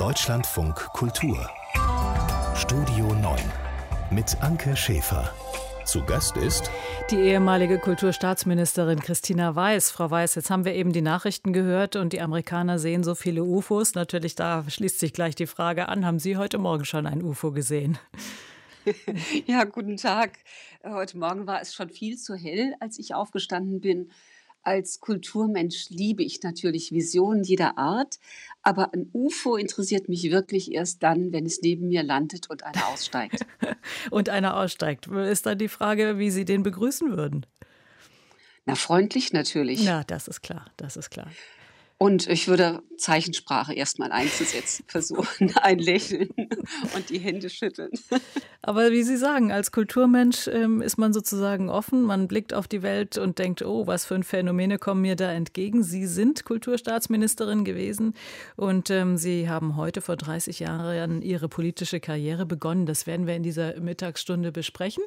Deutschlandfunk Kultur Studio 9 mit Anke Schäfer. Zu Gast ist die ehemalige Kulturstaatsministerin Christina Weiß. Frau Weiß, jetzt haben wir eben die Nachrichten gehört und die Amerikaner sehen so viele UFOs. Natürlich, da schließt sich gleich die Frage an, haben Sie heute Morgen schon ein UFO gesehen? Ja, guten Tag. Heute Morgen war es schon viel zu hell, als ich aufgestanden bin. Als Kulturmensch liebe ich natürlich Visionen jeder Art, aber ein UFO interessiert mich wirklich erst dann, wenn es neben mir landet und einer aussteigt. und einer aussteigt. Ist dann die Frage, wie Sie den begrüßen würden? Na, freundlich natürlich. Ja, das ist klar, das ist klar. Und ich würde Zeichensprache erstmal einzusetzen, versuchen, ein Lächeln und die Hände schütteln. Aber wie Sie sagen, als Kulturmensch ähm, ist man sozusagen offen, man blickt auf die Welt und denkt, oh, was für ein Phänomene kommen mir da entgegen. Sie sind Kulturstaatsministerin gewesen und ähm, Sie haben heute vor 30 Jahren Ihre politische Karriere begonnen. Das werden wir in dieser Mittagsstunde besprechen.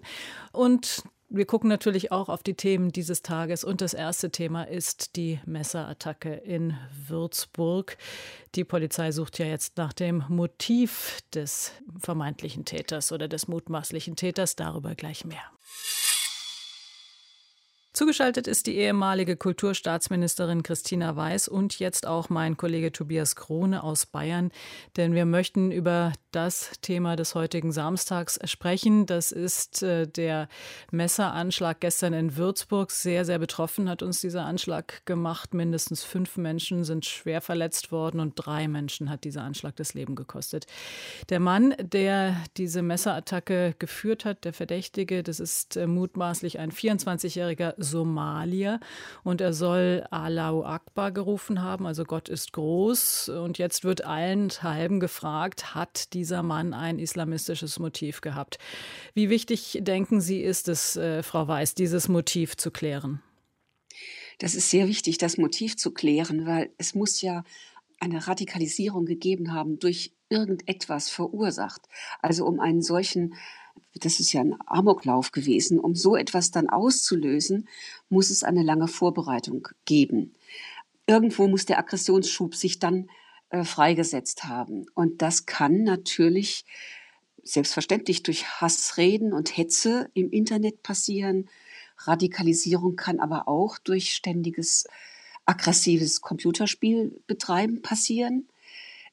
Und wir gucken natürlich auch auf die Themen dieses Tages und das erste Thema ist die Messerattacke in Würzburg. Die Polizei sucht ja jetzt nach dem Motiv des vermeintlichen Täters oder des mutmaßlichen Täters. Darüber gleich mehr. Zugeschaltet ist die ehemalige Kulturstaatsministerin Christina Weiß und jetzt auch mein Kollege Tobias Krone aus Bayern, denn wir möchten über das Thema des heutigen Samstags sprechen. Das ist äh, der Messeranschlag gestern in Würzburg. Sehr, sehr betroffen hat uns dieser Anschlag gemacht. Mindestens fünf Menschen sind schwer verletzt worden und drei Menschen hat dieser Anschlag das Leben gekostet. Der Mann, der diese Messerattacke geführt hat, der Verdächtige, das ist äh, mutmaßlich ein 24-jähriger Somalier und er soll Allahu Akbar gerufen haben, also Gott ist groß. Und jetzt wird allenthalben gefragt, hat dieser Mann ein islamistisches Motiv gehabt? Wie wichtig denken Sie, ist es, äh, Frau Weiß, dieses Motiv zu klären? Das ist sehr wichtig, das Motiv zu klären, weil es muss ja eine Radikalisierung gegeben haben durch irgendetwas verursacht. Also um einen solchen das ist ja ein Amoklauf gewesen. Um so etwas dann auszulösen, muss es eine lange Vorbereitung geben. Irgendwo muss der Aggressionsschub sich dann äh, freigesetzt haben. Und das kann natürlich selbstverständlich durch Hassreden und Hetze im Internet passieren. Radikalisierung kann aber auch durch ständiges aggressives Computerspiel betreiben passieren.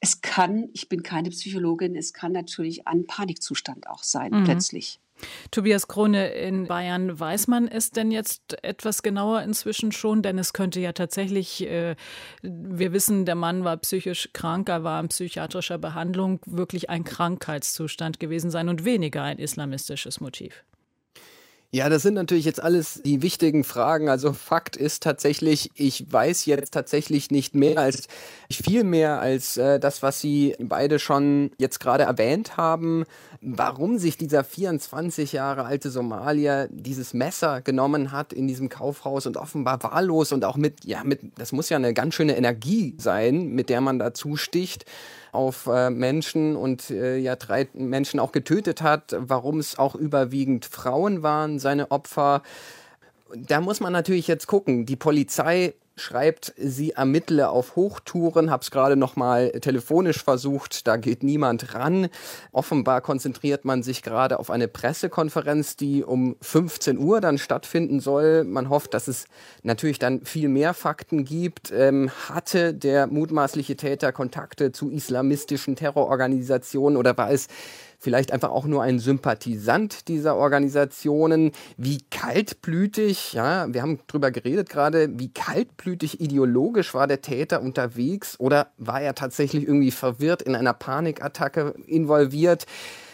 Es kann, ich bin keine Psychologin, es kann natürlich ein Panikzustand auch sein, mhm. plötzlich. Tobias Krone in Bayern, weiß man es denn jetzt etwas genauer inzwischen schon? Denn es könnte ja tatsächlich, äh, wir wissen, der Mann war psychisch krank, er war in psychiatrischer Behandlung, wirklich ein Krankheitszustand gewesen sein und weniger ein islamistisches Motiv. Ja, das sind natürlich jetzt alles die wichtigen Fragen. Also Fakt ist tatsächlich, ich weiß jetzt tatsächlich nicht mehr als viel mehr als äh, das, was Sie beide schon jetzt gerade erwähnt haben, warum sich dieser 24 Jahre alte Somalier dieses Messer genommen hat in diesem Kaufhaus und offenbar wahllos und auch mit, ja, mit, das muss ja eine ganz schöne Energie sein, mit der man da zusticht auf äh, Menschen und äh, ja drei Menschen auch getötet hat, warum es auch überwiegend Frauen waren, seine Opfer. Da muss man natürlich jetzt gucken. Die Polizei schreibt, sie ermittle auf Hochtouren, habe es gerade noch mal telefonisch versucht, da geht niemand ran. Offenbar konzentriert man sich gerade auf eine Pressekonferenz, die um 15 Uhr dann stattfinden soll. Man hofft, dass es natürlich dann viel mehr Fakten gibt. Ähm, hatte der mutmaßliche Täter Kontakte zu islamistischen Terrororganisationen oder war es vielleicht einfach auch nur ein Sympathisant dieser Organisationen. Wie kaltblütig, ja, wir haben drüber geredet gerade, wie kaltblütig ideologisch war der Täter unterwegs oder war er tatsächlich irgendwie verwirrt in einer Panikattacke involviert?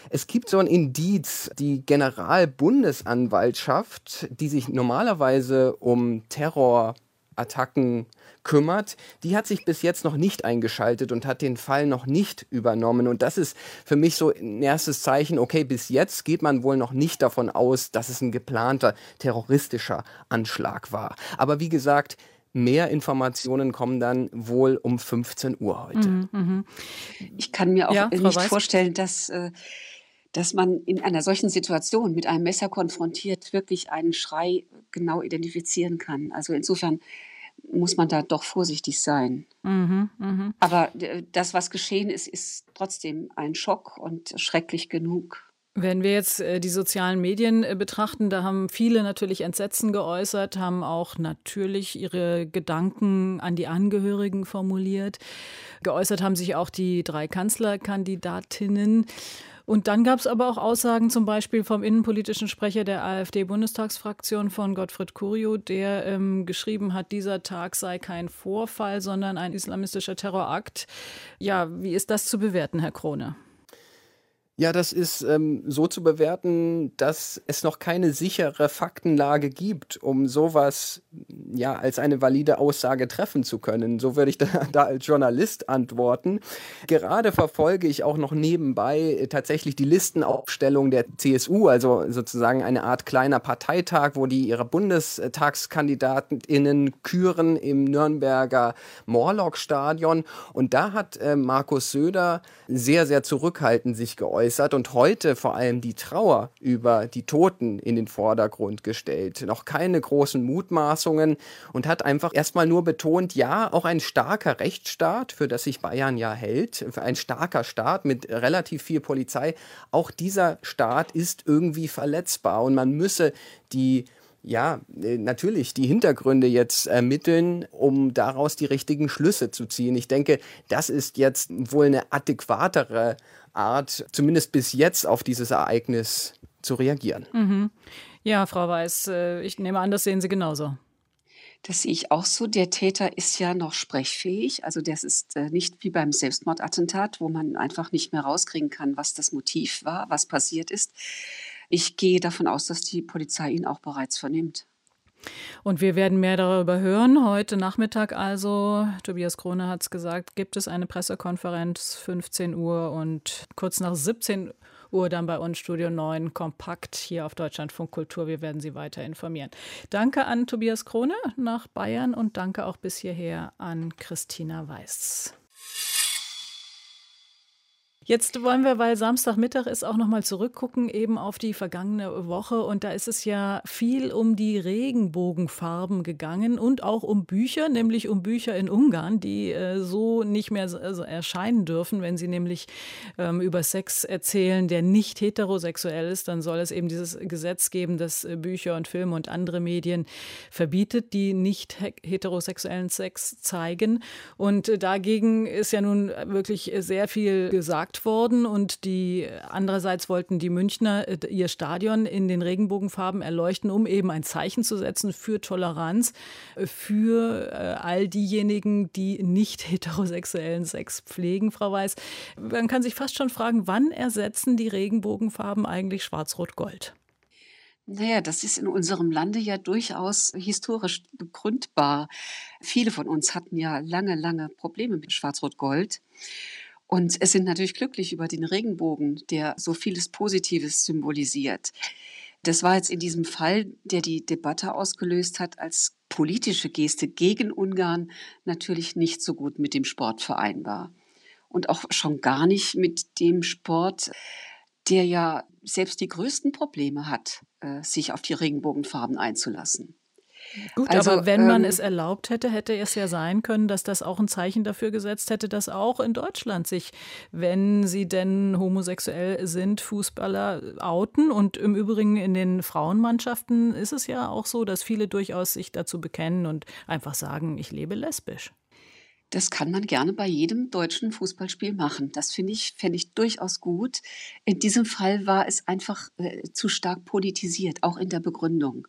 Es gibt so ein Indiz, die Generalbundesanwaltschaft, die sich normalerweise um Terrorattacken kümmert, die hat sich bis jetzt noch nicht eingeschaltet und hat den Fall noch nicht übernommen. Und das ist für mich so ein erstes Zeichen, okay, bis jetzt geht man wohl noch nicht davon aus, dass es ein geplanter terroristischer Anschlag war. Aber wie gesagt, Mehr Informationen kommen dann wohl um 15 Uhr heute. Mhm, mh. Ich kann mir auch ja, nicht Weiß? vorstellen, dass, äh, dass man in einer solchen Situation mit einem Messer konfrontiert wirklich einen Schrei genau identifizieren kann. Also insofern muss man da doch vorsichtig sein. Mhm, mh. Aber äh, das, was geschehen ist, ist trotzdem ein Schock und schrecklich genug. Wenn wir jetzt äh, die sozialen Medien äh, betrachten, da haben viele natürlich Entsetzen geäußert, haben auch natürlich ihre Gedanken an die Angehörigen formuliert. Geäußert haben sich auch die drei Kanzlerkandidatinnen. Und dann gab es aber auch Aussagen zum Beispiel vom innenpolitischen Sprecher der AfD-Bundestagsfraktion von Gottfried Curio, der ähm, geschrieben hat, dieser Tag sei kein Vorfall, sondern ein islamistischer Terrorakt. Ja, wie ist das zu bewerten, Herr Krone? Ja, das ist ähm, so zu bewerten, dass es noch keine sichere Faktenlage gibt, um sowas ja als eine valide Aussage treffen zu können. So würde ich da, da als Journalist antworten. Gerade verfolge ich auch noch nebenbei äh, tatsächlich die Listenaufstellung der CSU, also sozusagen eine Art kleiner Parteitag, wo die ihre Bundestagskandidatinnen küren im Nürnberger Morlock-Stadion. Und da hat äh, Markus Söder sehr, sehr zurückhaltend sich geäußert geäußert und heute vor allem die Trauer über die Toten in den Vordergrund gestellt. Noch keine großen Mutmaßungen und hat einfach erstmal nur betont, ja, auch ein starker Rechtsstaat, für das sich Bayern ja hält, ein starker Staat mit relativ viel Polizei, auch dieser Staat ist irgendwie verletzbar und man müsse die ja, äh, natürlich die Hintergründe jetzt ermitteln, um daraus die richtigen Schlüsse zu ziehen. Ich denke, das ist jetzt wohl eine adäquatere Art, zumindest bis jetzt, auf dieses Ereignis zu reagieren. Mhm. Ja, Frau Weiß, äh, ich nehme an, das sehen Sie genauso. Das sehe ich auch so. Der Täter ist ja noch sprechfähig. Also das ist äh, nicht wie beim Selbstmordattentat, wo man einfach nicht mehr rauskriegen kann, was das Motiv war, was passiert ist. Ich gehe davon aus, dass die Polizei ihn auch bereits vernimmt. Und wir werden mehr darüber hören. Heute Nachmittag also, Tobias Krone hat es gesagt, gibt es eine Pressekonferenz, 15 Uhr und kurz nach 17 Uhr dann bei uns Studio 9 kompakt hier auf Deutschlandfunk Kultur. Wir werden Sie weiter informieren. Danke an Tobias Krone nach Bayern und danke auch bis hierher an Christina Weiß. Jetzt wollen wir, weil Samstagmittag ist, auch nochmal zurückgucken eben auf die vergangene Woche. Und da ist es ja viel um die Regenbogenfarben gegangen und auch um Bücher, nämlich um Bücher in Ungarn, die äh, so nicht mehr also erscheinen dürfen. Wenn sie nämlich ähm, über Sex erzählen, der nicht heterosexuell ist, dann soll es eben dieses Gesetz geben, das äh, Bücher und Filme und andere Medien verbietet, die nicht heterosexuellen Sex zeigen. Und äh, dagegen ist ja nun wirklich sehr viel gesagt worden und die andererseits wollten die Münchner äh, ihr Stadion in den Regenbogenfarben erleuchten, um eben ein Zeichen zu setzen für Toleranz, äh, für äh, all diejenigen, die nicht heterosexuellen Sex pflegen, Frau Weiß. Man kann sich fast schon fragen, wann ersetzen die Regenbogenfarben eigentlich Schwarz-Rot-Gold? Naja, das ist in unserem Lande ja durchaus historisch begründbar. Viele von uns hatten ja lange, lange Probleme mit Schwarz-Rot-Gold. Und es sind natürlich glücklich über den Regenbogen, der so vieles Positives symbolisiert. Das war jetzt in diesem Fall, der die Debatte ausgelöst hat, als politische Geste gegen Ungarn natürlich nicht so gut mit dem Sport vereinbar. Und auch schon gar nicht mit dem Sport, der ja selbst die größten Probleme hat, äh, sich auf die Regenbogenfarben einzulassen. Gut, also, aber wenn man ähm, es erlaubt hätte, hätte es ja sein können, dass das auch ein Zeichen dafür gesetzt hätte, dass auch in Deutschland sich, wenn sie denn homosexuell sind, Fußballer outen. Und im Übrigen in den Frauenmannschaften ist es ja auch so, dass viele durchaus sich dazu bekennen und einfach sagen, ich lebe lesbisch. Das kann man gerne bei jedem deutschen Fußballspiel machen. Das finde ich, fände ich durchaus gut. In diesem Fall war es einfach äh, zu stark politisiert, auch in der Begründung.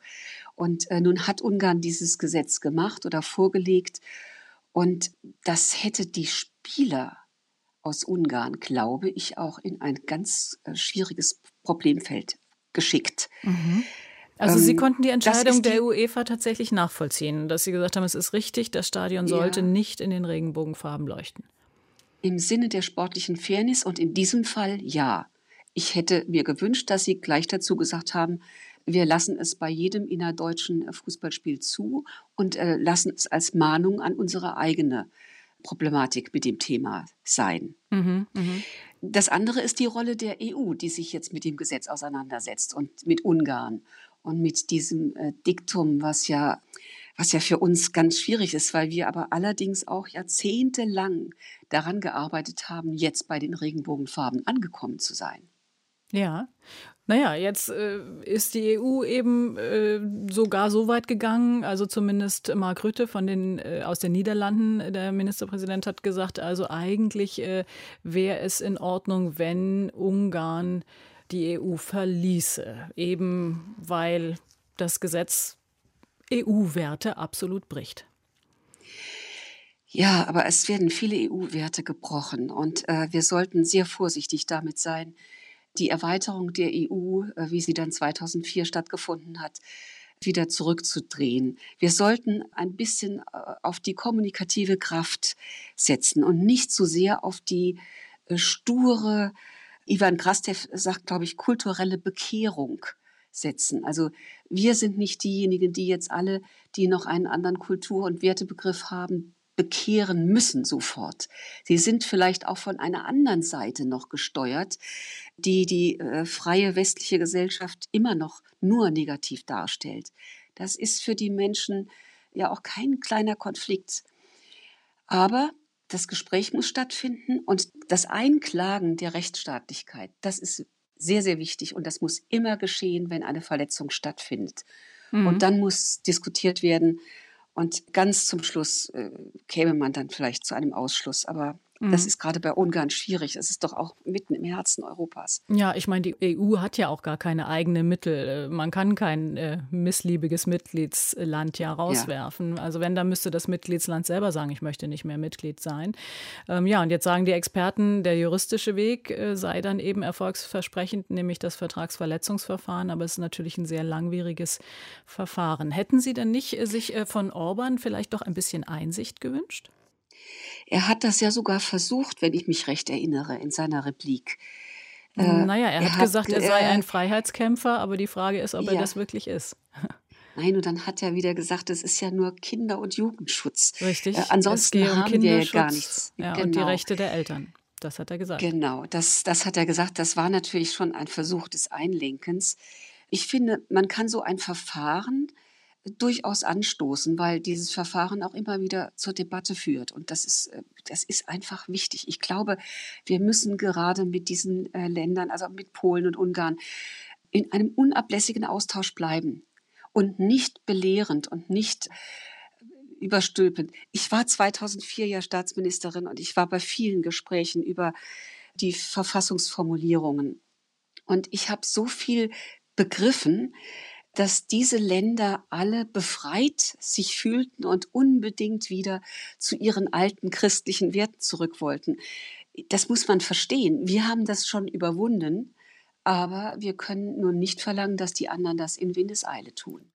Und äh, nun hat Ungarn dieses Gesetz gemacht oder vorgelegt. Und das hätte die Spieler aus Ungarn, glaube ich, auch in ein ganz äh, schwieriges Problemfeld geschickt. Mhm. Also Sie ähm, konnten die Entscheidung die der UEFA tatsächlich nachvollziehen, dass Sie gesagt haben, es ist richtig, das Stadion sollte ja. nicht in den Regenbogenfarben leuchten. Im Sinne der sportlichen Fairness und in diesem Fall ja. Ich hätte mir gewünscht, dass Sie gleich dazu gesagt haben, wir lassen es bei jedem innerdeutschen äh, Fußballspiel zu und äh, lassen es als Mahnung an unsere eigene Problematik mit dem Thema sein. Mhm, mh. Das andere ist die Rolle der EU, die sich jetzt mit dem Gesetz auseinandersetzt und mit Ungarn und mit diesem äh, Diktum, was ja was ja für uns ganz schwierig ist, weil wir aber allerdings auch jahrzehntelang daran gearbeitet haben, jetzt bei den Regenbogenfarben angekommen zu sein. Ja, naja, jetzt äh, ist die EU eben äh, sogar so weit gegangen, also zumindest Mark Rutte von den, äh, aus den Niederlanden, der Ministerpräsident hat gesagt, also eigentlich äh, wäre es in Ordnung, wenn Ungarn die EU verließe, eben weil das Gesetz EU-Werte absolut bricht. Ja, aber es werden viele EU-Werte gebrochen und äh, wir sollten sehr vorsichtig damit sein, die Erweiterung der EU, äh, wie sie dann 2004 stattgefunden hat, wieder zurückzudrehen. Wir sollten ein bisschen äh, auf die kommunikative Kraft setzen und nicht so sehr auf die äh, sture, Ivan Krastev sagt, glaube ich, kulturelle Bekehrung setzen. Also wir sind nicht diejenigen, die jetzt alle, die noch einen anderen Kultur- und Wertebegriff haben, bekehren müssen sofort. Sie sind vielleicht auch von einer anderen Seite noch gesteuert, die die äh, freie westliche Gesellschaft immer noch nur negativ darstellt. Das ist für die Menschen ja auch kein kleiner Konflikt. Aber das Gespräch muss stattfinden und das Einklagen der Rechtsstaatlichkeit, das ist sehr, sehr wichtig und das muss immer geschehen, wenn eine Verletzung stattfindet. Mhm. Und dann muss diskutiert werden, und ganz zum Schluss äh, käme man dann vielleicht zu einem Ausschluss. Aber. Das ist gerade bei Ungarn schwierig. Es ist doch auch mitten im Herzen Europas. Ja, ich meine, die EU hat ja auch gar keine eigenen Mittel. Äh, man kann kein äh, missliebiges Mitgliedsland ja rauswerfen. Ja. Also wenn, dann müsste das Mitgliedsland selber sagen, ich möchte nicht mehr Mitglied sein. Ähm, ja, und jetzt sagen die Experten, der juristische Weg äh, sei dann eben erfolgsversprechend, nämlich das Vertragsverletzungsverfahren. Aber es ist natürlich ein sehr langwieriges Verfahren. Hätten Sie denn nicht äh, sich äh, von Orban vielleicht doch ein bisschen Einsicht gewünscht? Er hat das ja sogar versucht, wenn ich mich recht erinnere, in seiner Replik. Äh, naja, er, er hat gesagt, er sei ein Freiheitskämpfer, aber die Frage ist, ob ja. er das wirklich ist. Nein, und dann hat er wieder gesagt, es ist ja nur Kinder- und Jugendschutz. Richtig. Äh, ansonsten um haben wir ja gar nichts. Ja, genau. Und die genau. Rechte der Eltern. Das hat er gesagt. Genau, das, das hat er gesagt. Das war natürlich schon ein Versuch des Einlenkens. Ich finde, man kann so ein Verfahren durchaus anstoßen, weil dieses Verfahren auch immer wieder zur Debatte führt. Und das ist, äh, das ist einfach wichtig. Ich glaube, wir müssen gerade mit diesen äh, Ländern, also mit Polen und Ungarn, in einem unablässigen Austausch bleiben und nicht belehrend und nicht äh, überstülpend. Ich war 2004 ja Staatsministerin und ich war bei vielen Gesprächen über die Verfassungsformulierungen. Und ich habe so viel begriffen, dass diese Länder alle befreit sich fühlten und unbedingt wieder zu ihren alten christlichen Werten zurück wollten. Das muss man verstehen. Wir haben das schon überwunden, aber wir können nun nicht verlangen, dass die anderen das in Windeseile tun.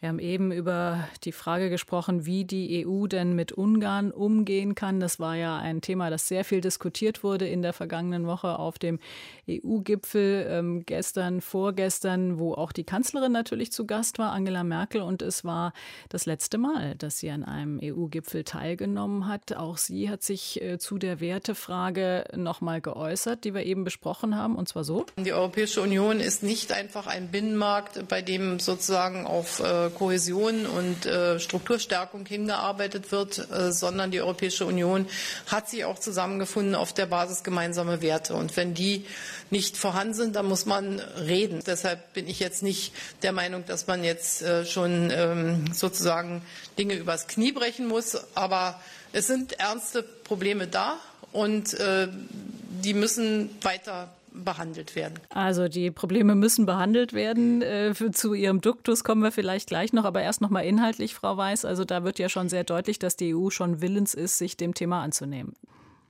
Wir haben eben über die Frage gesprochen, wie die EU denn mit Ungarn umgehen kann. Das war ja ein Thema, das sehr viel diskutiert wurde in der vergangenen Woche auf dem EU-Gipfel ähm, gestern, vorgestern, wo auch die Kanzlerin natürlich zu Gast war, Angela Merkel. Und es war das letzte Mal, dass sie an einem EU-Gipfel teilgenommen hat. Auch sie hat sich äh, zu der Wertefrage nochmal geäußert, die wir eben besprochen haben, und zwar so. Die Europäische Union ist nicht einfach ein Binnenmarkt, bei dem sozusagen auf äh, Kohäsion und äh, Strukturstärkung hingearbeitet wird, äh, sondern die Europäische Union hat sich auch zusammengefunden auf der Basis gemeinsamer Werte. Und wenn die nicht vorhanden sind, dann muss man reden. Deshalb bin ich jetzt nicht der Meinung, dass man jetzt äh, schon ähm, sozusagen Dinge übers Knie brechen muss. Aber es sind ernste Probleme da und die müssen weiter behandelt werden. Also die Probleme müssen behandelt werden. Äh, zu Ihrem Duktus kommen wir vielleicht gleich noch, aber erst noch mal inhaltlich, Frau Weiß. Also da wird ja schon sehr deutlich, dass die EU schon willens ist, sich dem Thema anzunehmen.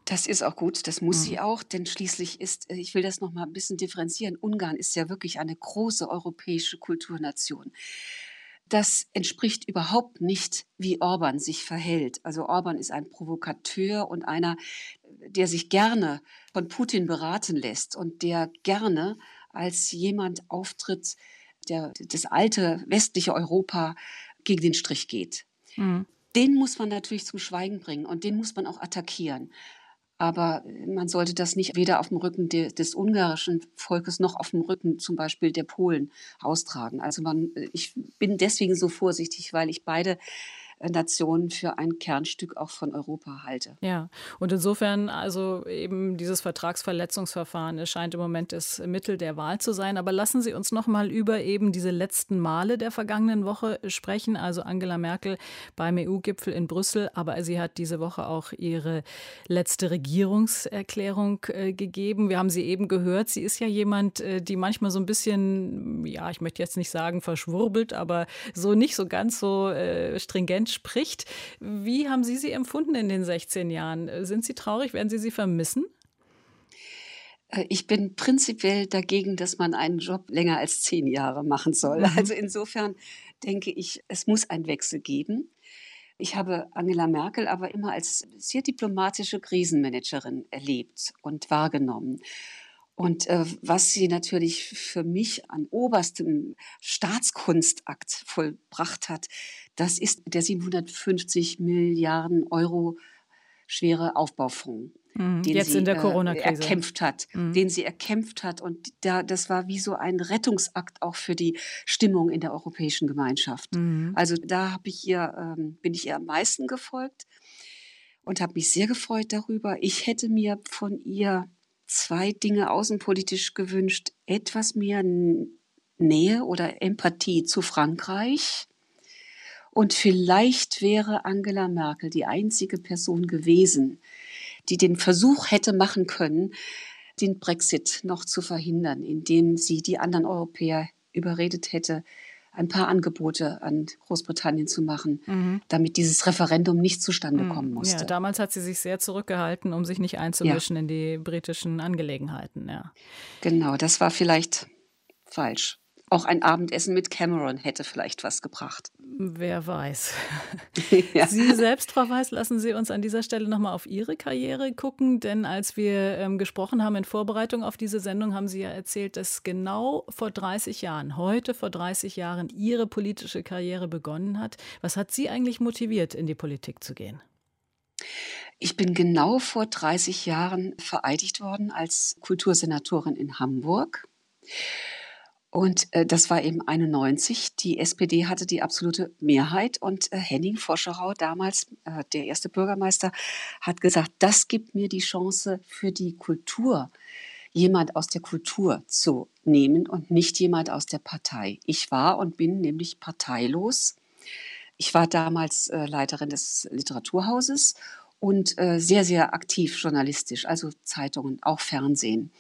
Das ist auch gut, das muss mhm. sie auch, denn schließlich ist, äh, ich will das noch mal ein bisschen differenzieren, Ungarn ist ja wirklich eine große europäische Kulturnation. Das entspricht überhaupt nicht, wie Orban sich verhält. Also Orban ist ein Provokateur und einer, der sich gerne von Putin beraten lässt und der gerne als jemand auftritt, der das alte westliche Europa gegen den Strich geht. Mhm. Den muss man natürlich zum Schweigen bringen und den muss man auch attackieren. Aber man sollte das nicht weder auf dem Rücken de, des ungarischen Volkes noch auf dem Rücken zum Beispiel der Polen austragen. Also man, ich bin deswegen so vorsichtig, weil ich beide Nation für ein Kernstück auch von Europa halte. Ja, und insofern also eben dieses Vertragsverletzungsverfahren es scheint im Moment das Mittel der Wahl zu sein. Aber lassen Sie uns noch mal über eben diese letzten Male der vergangenen Woche sprechen. Also Angela Merkel beim EU-Gipfel in Brüssel, aber sie hat diese Woche auch ihre letzte Regierungserklärung äh, gegeben. Wir haben sie eben gehört. Sie ist ja jemand, äh, die manchmal so ein bisschen, ja, ich möchte jetzt nicht sagen verschwurbelt, aber so nicht so ganz so äh, stringent entspricht. Wie haben Sie sie empfunden in den 16 Jahren? Sind Sie traurig? Werden Sie sie vermissen? Äh, ich bin prinzipiell dagegen, dass man einen Job länger als zehn Jahre machen soll. Mhm. Also insofern denke ich, es muss einen Wechsel geben. Ich habe Angela Merkel aber immer als sehr diplomatische Krisenmanagerin erlebt und wahrgenommen. Und äh, was sie natürlich für mich an oberstem Staatskunstakt vollbracht hat, das ist der 750 Milliarden Euro schwere Aufbaufonds. Mhm, den Jetzt sie, in der äh, Corona-Krise. erkämpft hat, mhm. den sie erkämpft hat. Und da, das war wie so ein Rettungsakt auch für die Stimmung in der europäischen Gemeinschaft. Mhm. Also da habe ich ihr, ähm, bin ich ihr am meisten gefolgt und habe mich sehr gefreut darüber. Ich hätte mir von ihr zwei Dinge außenpolitisch gewünscht. Etwas mehr Nähe oder Empathie zu Frankreich. Und vielleicht wäre Angela Merkel die einzige Person gewesen, die den Versuch hätte machen können, den Brexit noch zu verhindern, indem sie die anderen Europäer überredet hätte, ein paar Angebote an Großbritannien zu machen, mhm. damit dieses Referendum nicht zustande mhm. kommen musste. Ja, damals hat sie sich sehr zurückgehalten, um sich nicht einzumischen ja. in die britischen Angelegenheiten. Ja. Genau, das war vielleicht falsch. Auch ein Abendessen mit Cameron hätte vielleicht was gebracht. Wer weiß. ja. Sie selbst, Frau Weiß, lassen Sie uns an dieser Stelle nochmal auf Ihre Karriere gucken. Denn als wir ähm, gesprochen haben in Vorbereitung auf diese Sendung, haben Sie ja erzählt, dass genau vor 30 Jahren, heute vor 30 Jahren, Ihre politische Karriere begonnen hat. Was hat Sie eigentlich motiviert, in die Politik zu gehen? Ich bin genau vor 30 Jahren vereidigt worden als Kultursenatorin in Hamburg. Und äh, das war eben 91. Die SPD hatte die absolute Mehrheit und äh, Henning Foscherau, damals äh, der erste Bürgermeister, hat gesagt, das gibt mir die Chance für die Kultur, jemand aus der Kultur zu nehmen und nicht jemand aus der Partei. Ich war und bin nämlich parteilos. Ich war damals äh, Leiterin des Literaturhauses und äh, sehr, sehr aktiv journalistisch, also Zeitungen, auch Fernsehen.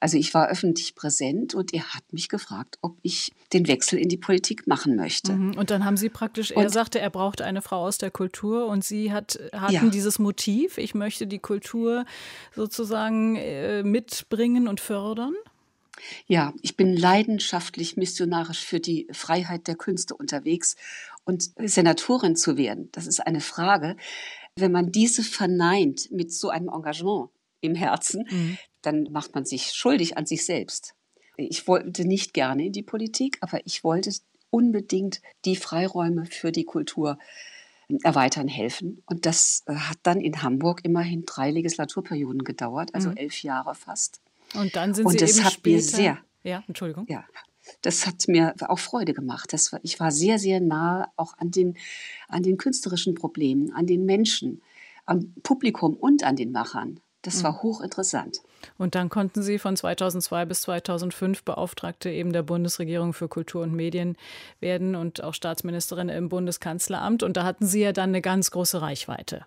Also ich war öffentlich präsent und er hat mich gefragt, ob ich den Wechsel in die Politik machen möchte. Mhm. Und dann haben Sie praktisch, er sagte, er brauchte eine Frau aus der Kultur und Sie hat, hatten ja. dieses Motiv, ich möchte die Kultur sozusagen äh, mitbringen und fördern? Ja, ich bin leidenschaftlich missionarisch für die Freiheit der Künste unterwegs und Senatorin zu werden, das ist eine Frage. Wenn man diese verneint mit so einem Engagement im Herzen, mhm dann macht man sich schuldig an sich selbst. Ich wollte nicht gerne in die Politik, aber ich wollte unbedingt die Freiräume für die Kultur ähm, erweitern helfen. Und das äh, hat dann in Hamburg immerhin drei Legislaturperioden gedauert, also mhm. elf Jahre fast. Und dann sind Und Sie das eben hat später, mir sehr, ja, Entschuldigung. Ja, das hat mir auch Freude gemacht. Das ich war sehr, sehr nahe auch an den, an den künstlerischen Problemen, an den Menschen, am Publikum und an den Machern. Das war mhm. hochinteressant. Und dann konnten Sie von 2002 bis 2005 Beauftragte eben der Bundesregierung für Kultur und Medien werden und auch Staatsministerin im Bundeskanzleramt. Und da hatten Sie ja dann eine ganz große Reichweite.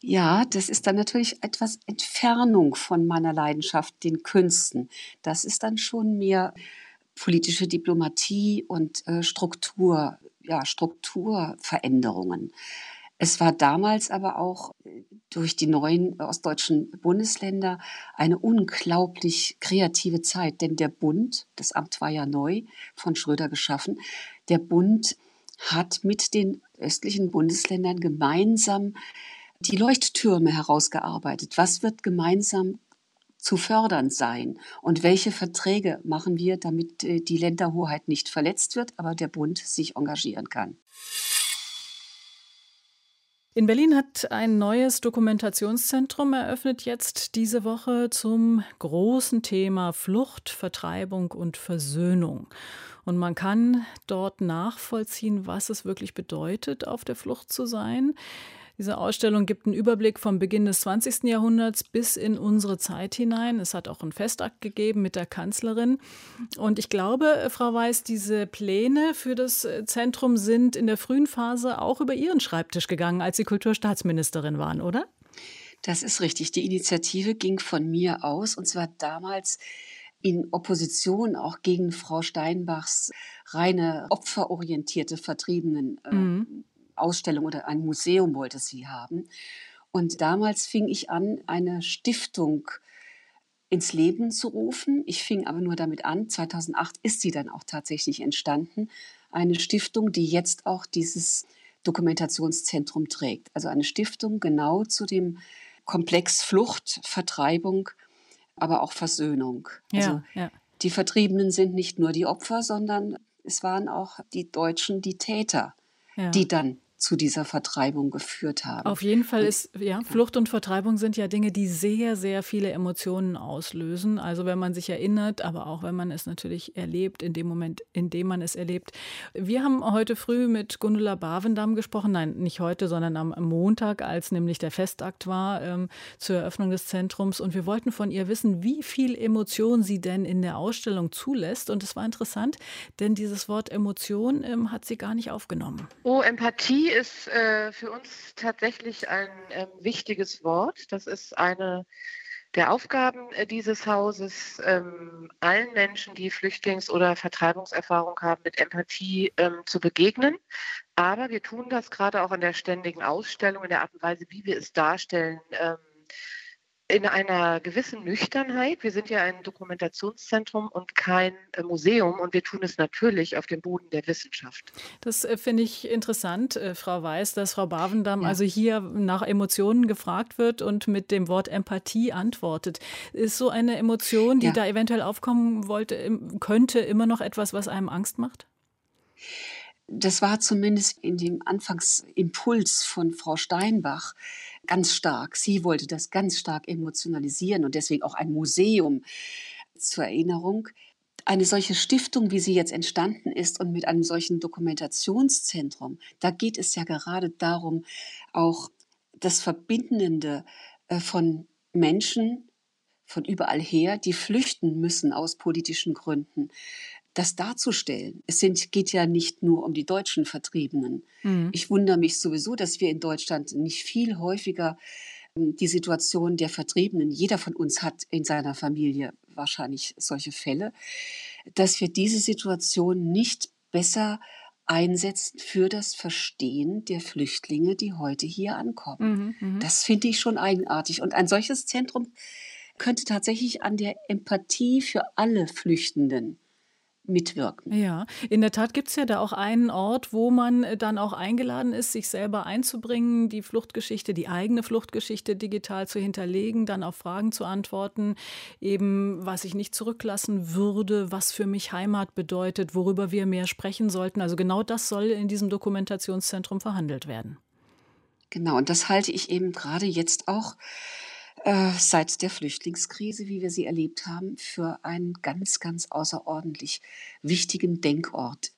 Ja, das ist dann natürlich etwas Entfernung von meiner Leidenschaft, den Künsten. Das ist dann schon mehr politische Diplomatie und äh, Struktur, ja, Strukturveränderungen. Es war damals aber auch äh, durch die neuen ostdeutschen Bundesländer eine unglaublich kreative Zeit, denn der Bund, das Amt war ja neu von Schröder geschaffen, der Bund hat mit den östlichen Bundesländern gemeinsam die Leuchttürme herausgearbeitet. Was wird gemeinsam zu fördern sein und welche Verträge machen wir, damit äh, die Länderhoheit nicht verletzt wird, aber der Bund sich engagieren kann. In Berlin hat ein neues Dokumentationszentrum eröffnet jetzt diese Woche zum großen Thema Flucht, Vertreibung und Versöhnung. Und man kann dort nachvollziehen, was es wirklich bedeutet, auf der Flucht zu sein. Diese Ausstellung gibt einen Überblick vom Beginn des 20. Jahrhunderts bis in unsere Zeit hinein. Es hat auch einen Festakt gegeben mit der Kanzlerin. Und ich glaube, Frau Weiß, diese Pläne für das Zentrum sind in der frühen Phase auch über Ihren Schreibtisch gegangen, als Sie Kulturstaatsministerin waren, oder? Das ist richtig. Die Initiative ging von mir aus und zwar damals in Opposition auch gegen Frau Steinbachs reine opferorientierte Vertriebenen äh, mhm. Ausstellung oder ein Museum wollte sie haben. Und damals fing ich an, eine Stiftung ins Leben zu rufen. Ich fing aber nur damit an. 2008 ist sie dann auch tatsächlich entstanden. Eine Stiftung, die jetzt auch dieses Dokumentationszentrum trägt. Also eine Stiftung genau zu dem Komplex Flucht, Vertreibung, aber auch Versöhnung. Ja, also ja. die Vertriebenen sind nicht nur die Opfer, sondern es waren auch die Deutschen die Täter, ja. die dann zu dieser Vertreibung geführt haben. Auf jeden Fall ist, ja, Flucht und Vertreibung sind ja Dinge, die sehr, sehr viele Emotionen auslösen. Also wenn man sich erinnert, aber auch wenn man es natürlich erlebt, in dem Moment, in dem man es erlebt. Wir haben heute früh mit Gundula Bavendam gesprochen, nein, nicht heute, sondern am Montag, als nämlich der Festakt war ähm, zur Eröffnung des Zentrums. Und wir wollten von ihr wissen, wie viel Emotion sie denn in der Ausstellung zulässt. Und es war interessant, denn dieses Wort Emotion ähm, hat sie gar nicht aufgenommen. Oh, Empathie ist äh, für uns tatsächlich ein äh, wichtiges Wort. Das ist eine der Aufgaben äh, dieses Hauses, ähm, allen Menschen, die Flüchtlings- oder Vertreibungserfahrung haben, mit Empathie ähm, zu begegnen. Aber wir tun das gerade auch in der ständigen Ausstellung, in der Art und Weise, wie wir es darstellen, ähm, in einer gewissen Nüchternheit. Wir sind ja ein Dokumentationszentrum und kein äh, Museum und wir tun es natürlich auf dem Boden der Wissenschaft. Das äh, finde ich interessant, äh, Frau Weiß, dass Frau Bavendam ja. also hier nach Emotionen gefragt wird und mit dem Wort Empathie antwortet. Ist so eine Emotion, die ja. da eventuell aufkommen wollte, könnte immer noch etwas, was einem Angst macht? Das war zumindest in dem Anfangsimpuls von Frau Steinbach ganz stark. Sie wollte das ganz stark emotionalisieren und deswegen auch ein Museum zur Erinnerung. Eine solche Stiftung, wie sie jetzt entstanden ist und mit einem solchen Dokumentationszentrum, da geht es ja gerade darum, auch das Verbindende äh, von Menschen von überall her, die flüchten müssen aus politischen Gründen, das darzustellen. Es sind, geht ja nicht nur um die deutschen Vertriebenen. Mhm. Ich wundere mich sowieso, dass wir in Deutschland nicht viel häufiger ähm, die Situation der Vertriebenen, jeder von uns hat in seiner Familie wahrscheinlich solche Fälle, dass wir diese Situation nicht besser einsetzen für das Verstehen der Flüchtlinge, die heute hier ankommen. Mhm, mhm. das finde ich schon eigenartig. Und ein solches Zentrum könnte tatsächlich an der Empathie für alle Flüchtenden mitwirken. Ja, in der Tat gibt es ja da auch einen Ort, wo man äh, dann auch eingeladen ist, sich selber einzubringen, die Fluchtgeschichte, die eigene Fluchtgeschichte digital zu hinterlegen, dann auf Fragen zu antworten, eben was ich nicht zurücklassen würde, was für mich Heimat bedeutet, worüber wir mehr sprechen sollten. Also genau das soll in diesem Dokumentationszentrum verhandelt werden. Genau, und das halte ich eben gerade jetzt auch äh, seit der Flüchtlingskrise, wie wir sie erlebt haben, für einen ganz, ganz außerordentlich wichtigen Denkort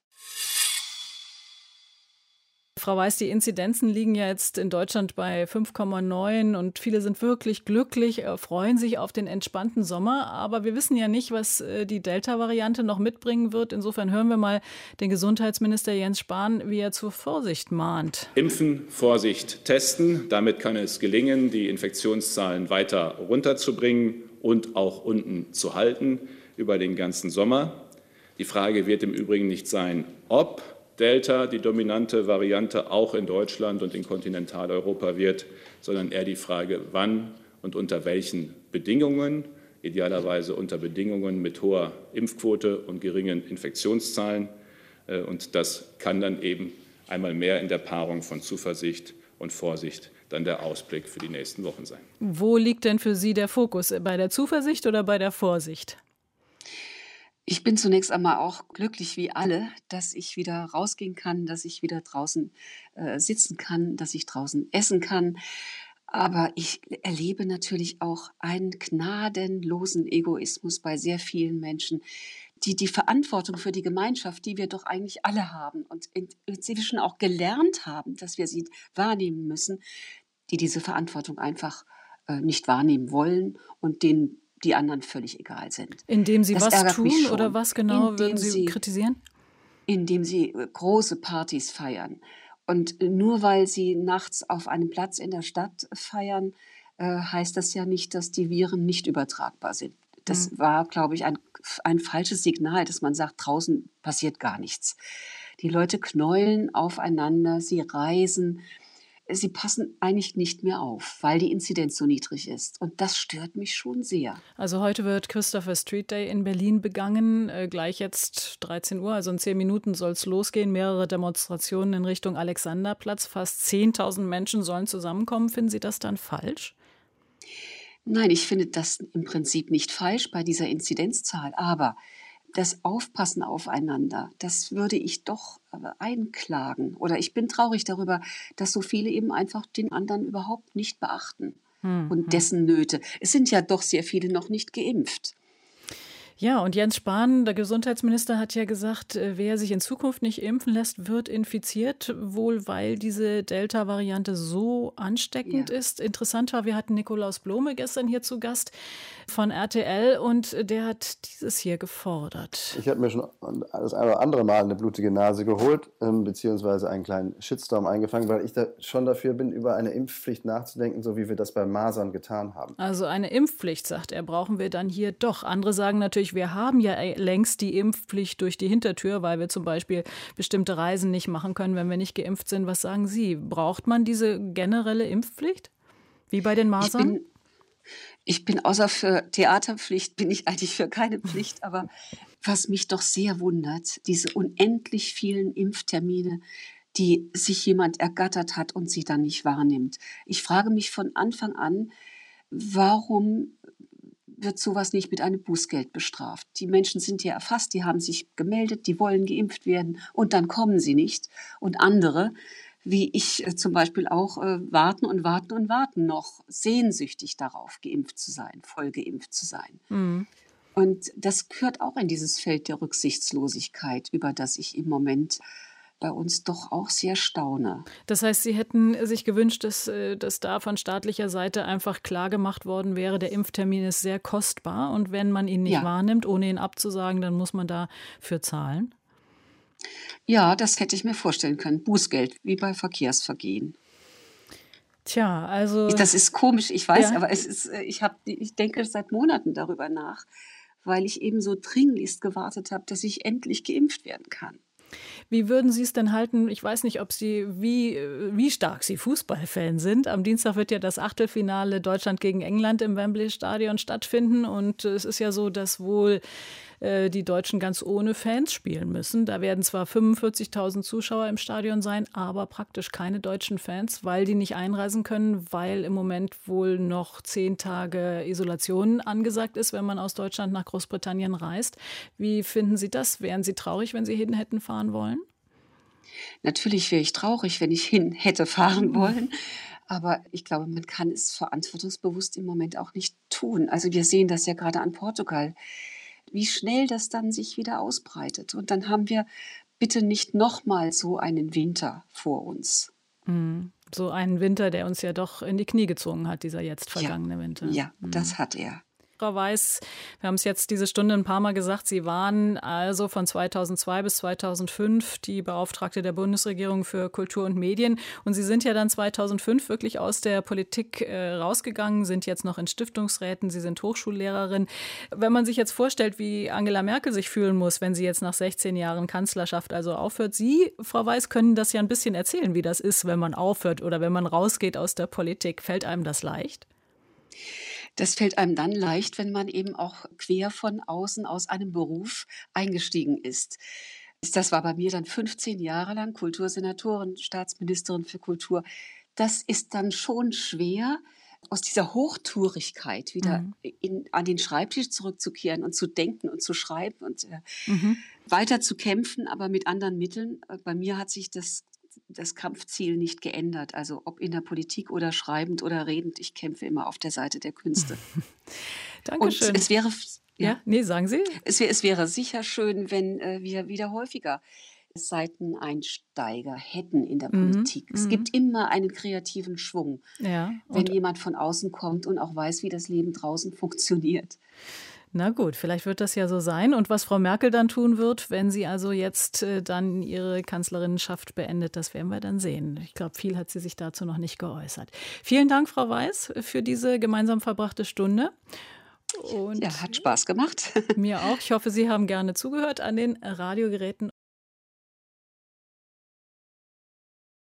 Frau Weiß, die Inzidenzen liegen ja jetzt in Deutschland bei 5,9 und viele sind wirklich glücklich, äh, freuen sich auf den entspannten Sommer. Aber wir wissen ja nicht, was äh, die Delta-Variante noch mitbringen wird. Insofern hören wir mal den Gesundheitsminister Jens Spahn, wie er zur Vorsicht mahnt. Impfen, Vorsicht, testen. Damit kann es gelingen, die Infektionszahlen weiter runterzubringen und auch unten zu halten über den ganzen Sommer. Die Frage wird im Übrigen nicht sein, ob Delta die dominante Variante auch in Deutschland und in Kontinentaleuropa wird, sondern eher die Frage, wann und unter welchen Bedingungen, idealerweise unter Bedingungen mit hoher Impfquote und geringen Infektionszahlen. Äh, und das kann dann eben einmal mehr in der Paarung von Zuversicht und Vorsicht dann der Ausblick für die nächsten Wochen sein. Wo liegt denn für Sie der Fokus? Bei der Zuversicht oder bei der Vorsicht? Ich bin zunächst einmal auch glücklich wie alle, dass ich wieder rausgehen kann, dass ich wieder draußen äh, sitzen kann, dass ich draußen essen kann. Aber ich erlebe natürlich auch einen gnadenlosen Egoismus bei sehr vielen Menschen, die die Verantwortung für die Gemeinschaft, die wir doch eigentlich alle haben und inzwischen auch gelernt haben, dass wir sie wahrnehmen müssen, die diese Verantwortung einfach äh, nicht wahrnehmen wollen und denen die anderen völlig egal sind. Indem sie das was tun oder was genau würden sie, sie kritisieren? Indem sie äh, große Partys feiern. Und nur weil sie nachts auf einem Platz in der Stadt feiern, äh, heißt das ja nicht, dass die Viren nicht übertragbar sind. Das mhm. war, glaube ich, ein, ein falsches Signal, dass man sagt, draußen passiert gar nichts. Die Leute knäulen aufeinander, sie reisen, sie passen eigentlich nicht mehr auf, weil die Inzidenz so niedrig ist. Und das stört mich schon sehr. Also heute wird Christopher Street Day in Berlin begangen. Äh, gleich jetzt 13 Uhr, also in zehn Minuten soll es losgehen. Mehrere Demonstrationen in Richtung Alexanderplatz. Fast 10.000 Menschen sollen zusammenkommen. Finden Sie das dann falsch? Nein, ich finde das im Prinzip nicht falsch bei dieser Inzidenzzahl. Aber das Aufpassen aufeinander, das würde ich doch äh, einklagen. Oder ich bin traurig darüber, dass so viele eben einfach den anderen überhaupt nicht beachten hm, und hm. dessen Nöte. Es sind ja doch sehr viele noch nicht geimpft. Ja, und Jens Spahn, der Gesundheitsminister, hat ja gesagt, äh, wer sich in Zukunft nicht impfen lässt, wird infiziert, wohl weil diese Delta-Variante so ansteckend ja. ist. Interessant war, wir hatten Nikolaus Blome gestern hier zu Gast von RTL und der hat dieses hier gefordert. Ich habe mir schon das eine oder andere Mal eine blutige Nase geholt, ähm, beziehungsweise einen kleinen Shitstorm eingefangen, weil ich da schon dafür bin, über eine Impfpflicht nachzudenken, so wie wir das bei Masern getan haben. Also eine Impfpflicht, sagt er, brauchen wir dann hier doch. Andere sagen natürlich, natürlich, wir haben ja äh, längst die Impfpflicht durch die Hintertür, weil wir zum Beispiel bestimmte Reisen nicht machen können, wenn wir nicht geimpft sind. Was sagen Sie? Braucht man diese generelle Impfpflicht? Wie bei den Masern? Ich bin, ich bin außer für Theaterpflicht, bin ich eigentlich für keine Pflicht. Aber was mich doch sehr wundert, diese unendlich vielen Impftermine, die sich jemand ergattert hat und sie dann nicht wahrnimmt. Ich frage mich von Anfang an, warum wird sowas nicht mit einem Bußgeld bestraft. Die Menschen sind ja erfasst, die haben sich gemeldet, die wollen geimpft werden und dann kommen sie nicht. Und andere, wie ich äh, zum Beispiel auch, äh, warten und warten und warten noch sehnsüchtig darauf, geimpft zu sein, voll geimpft zu sein. Mhm. Und das gehört auch in dieses Feld der Rücksichtslosigkeit, über das ich im Moment bei uns doch auch sehr staune. Das heißt, Sie hätten sich gewünscht, dass, äh, dass da von staatlicher Seite einfach klar gemacht worden wäre, der Impftermin ist sehr kostbar und wenn man ihn nicht ja. wahrnimmt, ohne ihn abzusagen, dann muss man dafür zahlen? Ja, das hätte ich mir vorstellen können. Bußgeld, wie bei Verkehrsvergehen. Tja, also. Das ist komisch, ich weiß, ja. aber es ist, äh, ich, hab, ich denke seit Monaten darüber nach, weil ich eben so dringlichst gewartet habe, dass ich endlich geimpft werden kann. Wie würden Sie es denn halten? Ich weiß nicht, ob Sie, wie, wie stark Sie Fußballfan sind. Am Dienstag wird ja das Achtelfinale Deutschland gegen England im Wembley Stadion stattfinden. Und es ist ja so, dass wohl äh, die Deutschen ganz ohne Fans spielen müssen. Da werden zwar 45.000 Zuschauer im Stadion sein, aber praktisch keine deutschen Fans, weil die nicht einreisen können, weil im Moment wohl noch zehn Tage Isolation angesagt ist, wenn man aus Deutschland nach Großbritannien reist. Wie finden Sie das? Wären Sie traurig, wenn Sie hin hätten fahren wollen? Natürlich wäre ich traurig, wenn ich hin hätte fahren wollen. Aber ich glaube, man kann es verantwortungsbewusst im Moment auch nicht tun. Also wir sehen das ja gerade an Portugal wie schnell das dann sich wieder ausbreitet. Und dann haben wir bitte nicht nochmal so einen Winter vor uns. Mhm. So einen Winter, der uns ja doch in die Knie gezogen hat, dieser jetzt vergangene ja, Winter. Ja, mhm. das hat er. Frau Weiß, wir haben es jetzt diese Stunde ein paar Mal gesagt, Sie waren also von 2002 bis 2005 die Beauftragte der Bundesregierung für Kultur und Medien. Und Sie sind ja dann 2005 wirklich aus der Politik äh, rausgegangen, sind jetzt noch in Stiftungsräten, Sie sind Hochschullehrerin. Wenn man sich jetzt vorstellt, wie Angela Merkel sich fühlen muss, wenn sie jetzt nach 16 Jahren Kanzlerschaft also aufhört, Sie, Frau Weiß, können das ja ein bisschen erzählen, wie das ist, wenn man aufhört oder wenn man rausgeht aus der Politik. Fällt einem das leicht? Das fällt einem dann leicht, wenn man eben auch quer von außen aus einem Beruf eingestiegen ist. Das war bei mir dann 15 Jahre lang Kultursenatorin, Staatsministerin für Kultur. Das ist dann schon schwer, aus dieser Hochtourigkeit wieder mhm. in, an den Schreibtisch zurückzukehren und zu denken und zu schreiben und äh, mhm. weiter zu kämpfen, aber mit anderen Mitteln. Bei mir hat sich das, das Kampfziel nicht geändert. Also ob in der Politik oder schreibend oder redend, ich kämpfe immer auf der Seite der Künste. Dankeschön. Und es wäre ja, ja, nee, sagen Sie. Es, es wäre sicher schön, wenn äh, wir wieder häufiger Seiteneinsteiger hätten in der mhm. Politik. Es mhm. gibt immer einen kreativen Schwung, ja, wenn jemand von außen kommt und auch weiß, wie das Leben draußen funktioniert. Na gut, vielleicht wird das ja so sein. Und was Frau Merkel dann tun wird, wenn sie also jetzt äh, dann ihre Kanzlerinnenschaft beendet, das werden wir dann sehen. Ich glaube, viel hat sie sich dazu noch nicht geäußert. Vielen Dank, Frau Weiß, für diese gemeinsam verbrachte Stunde. Und ja, hat Spaß gemacht. Mir auch. Ich hoffe, Sie haben gerne zugehört an den Radiogeräten.